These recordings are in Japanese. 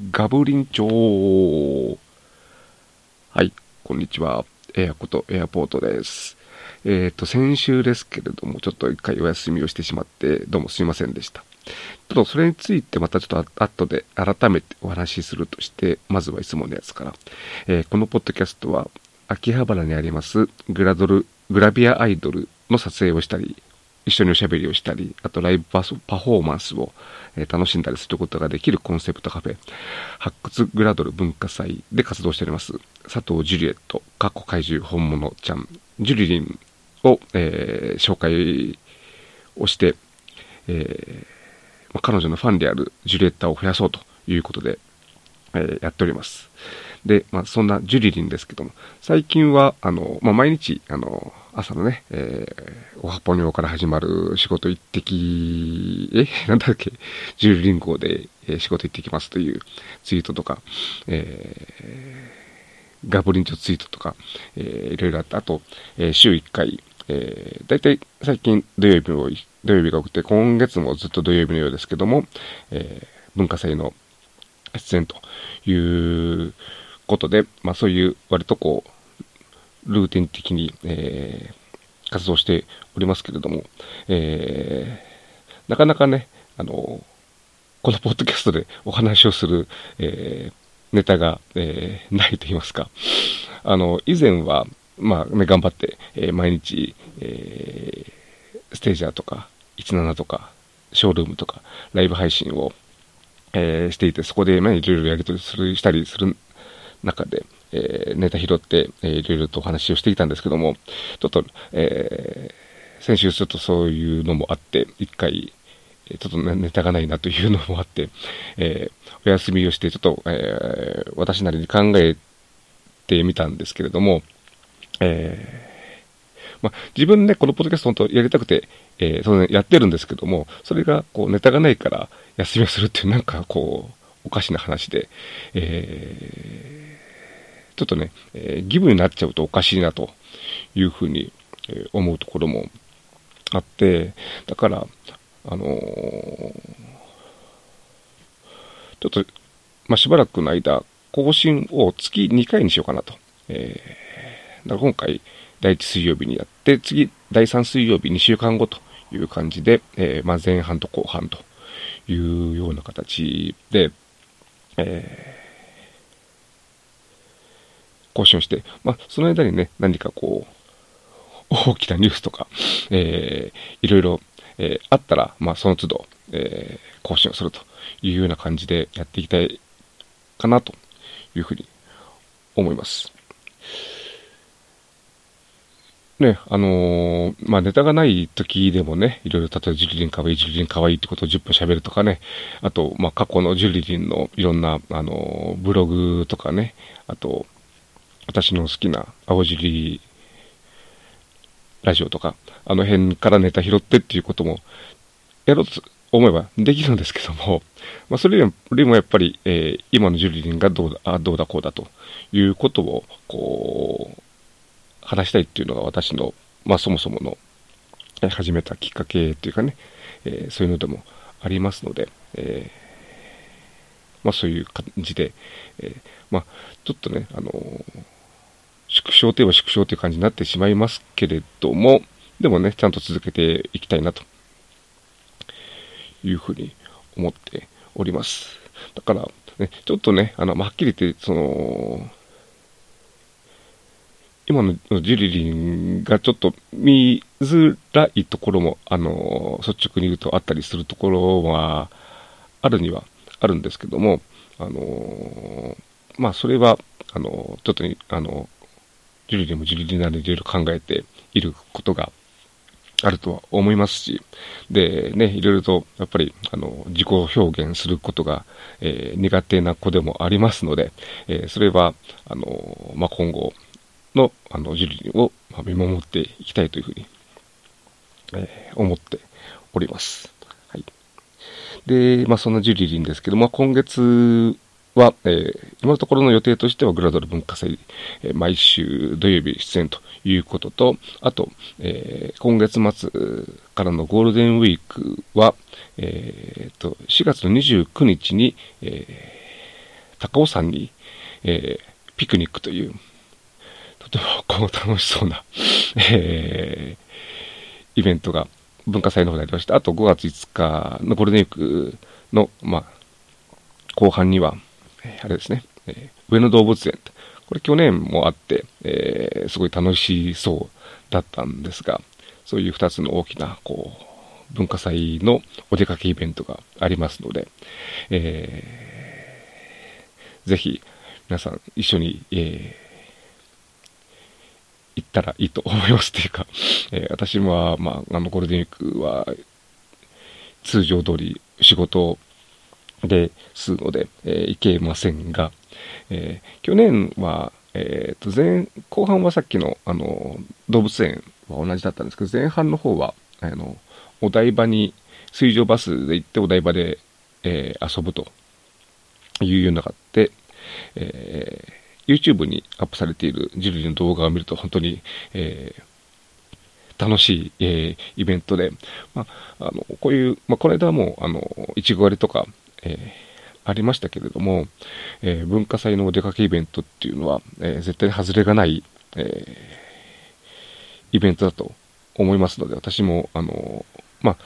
ガブリンチョー。はい、こんにちは。エアことエアポートです。えっ、ー、と、先週ですけれども、ちょっと一回お休みをしてしまって、どうもすいませんでした。ちょっとそれについてまたちょっと後で改めてお話しするとして、まずはいつものやつから。えー、このポッドキャストは、秋葉原にありますグラドル、グラビアアイドルの撮影をしたり、一緒におしゃべりをしたり、あとライブパフォーマンスを、え楽しんだりすることができるコンセプトカフェ、発掘グラドル文化祭で活動しております、佐藤ジュリエット、過去怪獣本物ちゃん、ジュリリンを、えー、紹介をして、えー、彼女のファンであるジュリエッタを増やそうということで、えー、やっております。で、まあ、そんなジュリリンですけども、最近は、あの、まあ、毎日、あの、朝のね、えー、おはぽにょから始まる仕事行ってき、え、なんだっけ、ジュリリン号で、えー、仕事行ってきますというツイートとか、えー、ガブリンチョツイートとか、えー、いろいろあった。あと、えー、週1回、えー、だいたい最近土曜日を、土曜日が多くて、今月もずっと土曜日のようですけども、えー、文化祭の出演ということで、まあそういう割とこう、ルーティン的に、えー、活動しておりますけれども、えー、なかなかね、あの、このポッドキャストでお話をする、えー、ネタが、えー、ないと言いますか、あの、以前は、まあ、ね、頑張って、えー、毎日、えー、ステージャーとか、17とか、ショールームとか、ライブ配信を、えー、していて、そこで、まあ、いろいろやり取りする、したりする中で、えー、ネタ拾って、えー、いろいろとお話をしていたんですけども、ちょっと、えー、先週ちょっとそういうのもあって、一回、ちょっとネタがないなというのもあって、えー、お休みをして、ちょっと、えー、私なりに考えてみたんですけれども、えー、まあ、自分ね、このポッドキャスト本当やりたくて、えー、その、やってるんですけども、それが、こう、ネタがないから休みをするっていう、なんか、こう、おかしな話で、えー、ちょっとね、えー、義務になっちゃうとおかしいなというふうに、思うところもあって、だから、あのー、ちょっと、まあ、しばらくの間、更新を月2回にしようかなと。えー、だから今回、第1水曜日にやって、次、第3水曜日2週間後という感じで、えー、まあ、前半と後半というような形で、えー、更新をして、まあ、その間にね、何かこう、大きなニュースとか、えー、いろいろ、えー、あったら、まあ、その都度、えー、更新をするというような感じでやっていきたいかなというふうに思います。ね、あのー、まあ、ネタがない時でもね、いろいろ、例えばジュリリンかわいい、ジュリリンかわいいってことを10分喋るとかね、あと、まあ、過去のジュリリンのいろんな、あのー、ブログとかね、あと、私の好きな青尻ラジオとか、あの辺からネタ拾ってっていうことも、やろうと思えばできるんですけども、まあ、それよりもやっぱり、えー、今のジュリリンがどうだ、あどうだこうだということを、こう、話したいっていうのが私の、まあそもそもの、始めたきっかけっていうかね、えー、そういうのでもありますので、えー、まあそういう感じで、えー、まあちょっとね、あの縮小といえば縮小という感じになってしまいますけれども、でもね、ちゃんと続けていきたいなというふうに思っております。だから、ね、ちょっとね、あの、ま、はっきり言って、その、今のジリリンがちょっと見づらいところも、あの、率直に言うとあったりするところは、あるにはあるんですけども、あの、まあ、それは、あの、ちょっと、あの、ジュリリンもジュリリンなりいろいろ考えていることがあるとは思いますし、で、ね、いろいろと、やっぱり、あの、自己表現することが、えー、苦手な子でもありますので、えー、それは、あの、まあ、今後、の、あの、ジュリリンを見守っていきたいというふうに、えー、思っております。はい。で、まあ、そんなジュリリンですけども、今月は、えー、今のところの予定としては、グラドル文化祭、えー、毎週土曜日出演ということと、あと、えー、今月末からのゴールデンウィークは、えー、と、4月の29日に、え高尾山に、えー、ピクニックという、とてもこう楽しそうな、えー、イベントが文化祭の方でありました。あと5月5日のゴールデンウィークの、まあ、後半には、えー、あれですね、えー、上野動物園。これ去年もあって、えー、すごい楽しそうだったんですが、そういう2つの大きな、こう、文化祭のお出かけイベントがありますので、えー、ぜひ皆さん一緒に、えー、たらいいと思いますっていうか、えー、私は、まあ、あのゴールデンウィークは通常通り仕事ですので、えー、行けませんが、えー、去年は、えー、と前後半はさっきのあの動物園は同じだったんですけど前半の方はあのお台場に水上バスで行ってお台場で、え、遊ぶというようなのがあって、え、YouTube にアップされているジュリの動画を見ると本当に、えー、楽しい、えー、イベントで、まあ、あのこういう、まあ、この間はもう、あの、いちご割りとか、えー、ありましたけれども、えー、文化祭のお出かけイベントっていうのは、え、絶対に外れがない、えイベントだと思いますので、私も、あの、まあ、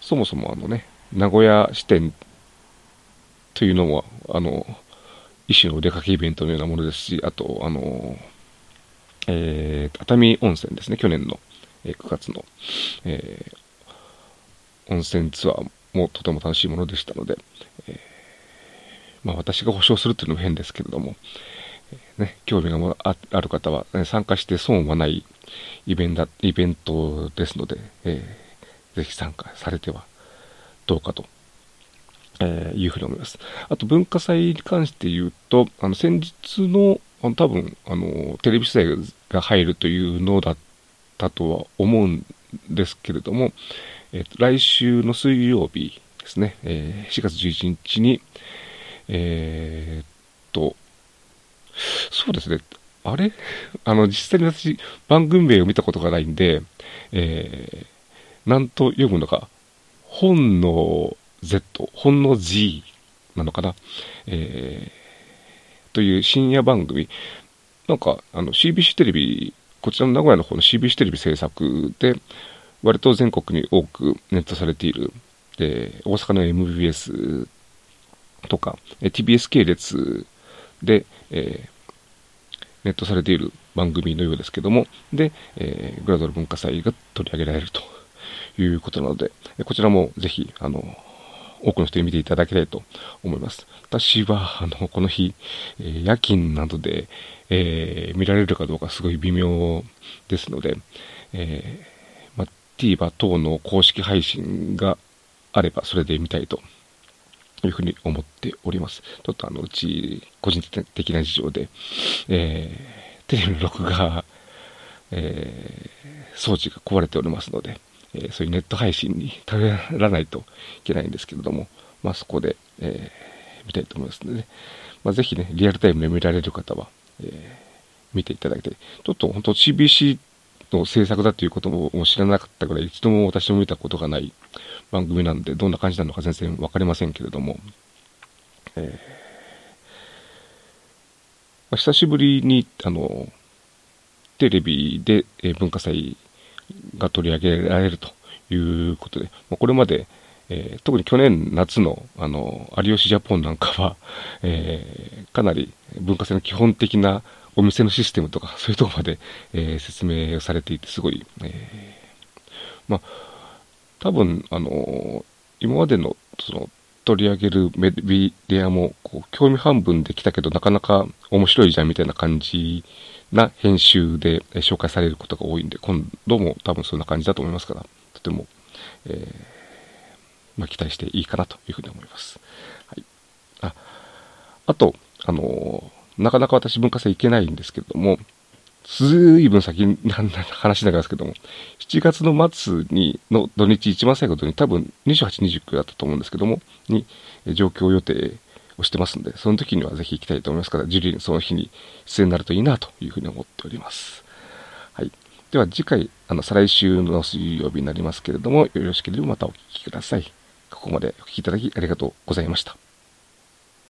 そもそもあのね、名古屋支店というのは、あの、一種のお出かけイベントのようなものですし、あと、あの、えー、熱海温泉ですね、去年の、えー、9月の、えー、温泉ツアーもとても楽しいものでしたので、えー、まあ私が保証するっていうのも変ですけれども、え、ね、興味がある方は、ね、参加して損はないイベントイベントですので、えー、ぜひ参加されてはどうかと、えー、いうふうに思います。あと文化祭に関して言うと、あの先日の、あの多分、あの、テレビ取材が入るというのだったとは思うんですけれども、えー、来週の水曜日ですね、えー、4月11日に、えー、っと、そうですね、あれ？あの、実際に私、番組名を見たことがないんで、えー、なんと読むのか、本の Z、本の G なのかな、えー、という深夜番組、なんか、あの、CBC テレビ、こちらの名古屋の方の CBC テレビ制作で、割と全国に多くネットされている、で、大阪の MBS とか、TBS 系列で、えーネットされている番組のようですけども、で、えー、グラドル文化祭が取り上げられるということなので、こちらもぜひ、あの、多くの人に見ていただきたいと思います。私は、あの、この日、え、夜勤などで、えー、見られるかどうかすごい微妙ですので、えー、ま TVer 等の公式配信があればそれで見たいというふうに思っております。ちょっとあの、うち、個人的な事情で、えー、テレビの録画、えー、装置が壊れておりますので、え、そういうネット配信に頼らないといけないんですけれども、まあそこで、え、見たいと思いますので、ね、まあぜひね、リアルタイムで見られる方は、え、見ていただいて、ちょっと本当 CBC の制作だということも知らなかったぐらい、一度も私も見たことがない番組なんで、どんな感じなのか全然わかりませんけれども、えー、久しぶりに、あの、テレビで、え文化祭が取り上げられるということで、これまで、えー、特に去年夏の、あの、有吉ジャポンなんかは、えー、かなり文化祭の基本的なお店のシステムとか、そういうとこまで、えー、説明をされていて、すごい、えまあ、多分、あの今までの、その、取り上げるメディアも、こう、興味半分できたけど、なかなか面白いじゃんみたいな感じな編集で紹介されることが多いんで、今度も多分そんな感じだと思いますから、とても、えー、まあ、期待していいかなというふうに思います。はい。あ、あと、あのなかなか私文化祭行けないんですけれども、ずいぶん先な話しながらですけども、7月の末に、の土日一番最後のに多分28、29だったと思うんですけども、に状況予定をしてますんで、その時にはぜひ行きたいと思いますから、ジュリーにその日に出演になるといいなというふうに思っております。はい。では次回、あの、再来週の水曜日になりますけれども、よろしければまたお聴きください。ここまでお聴きいただきありがとうございました。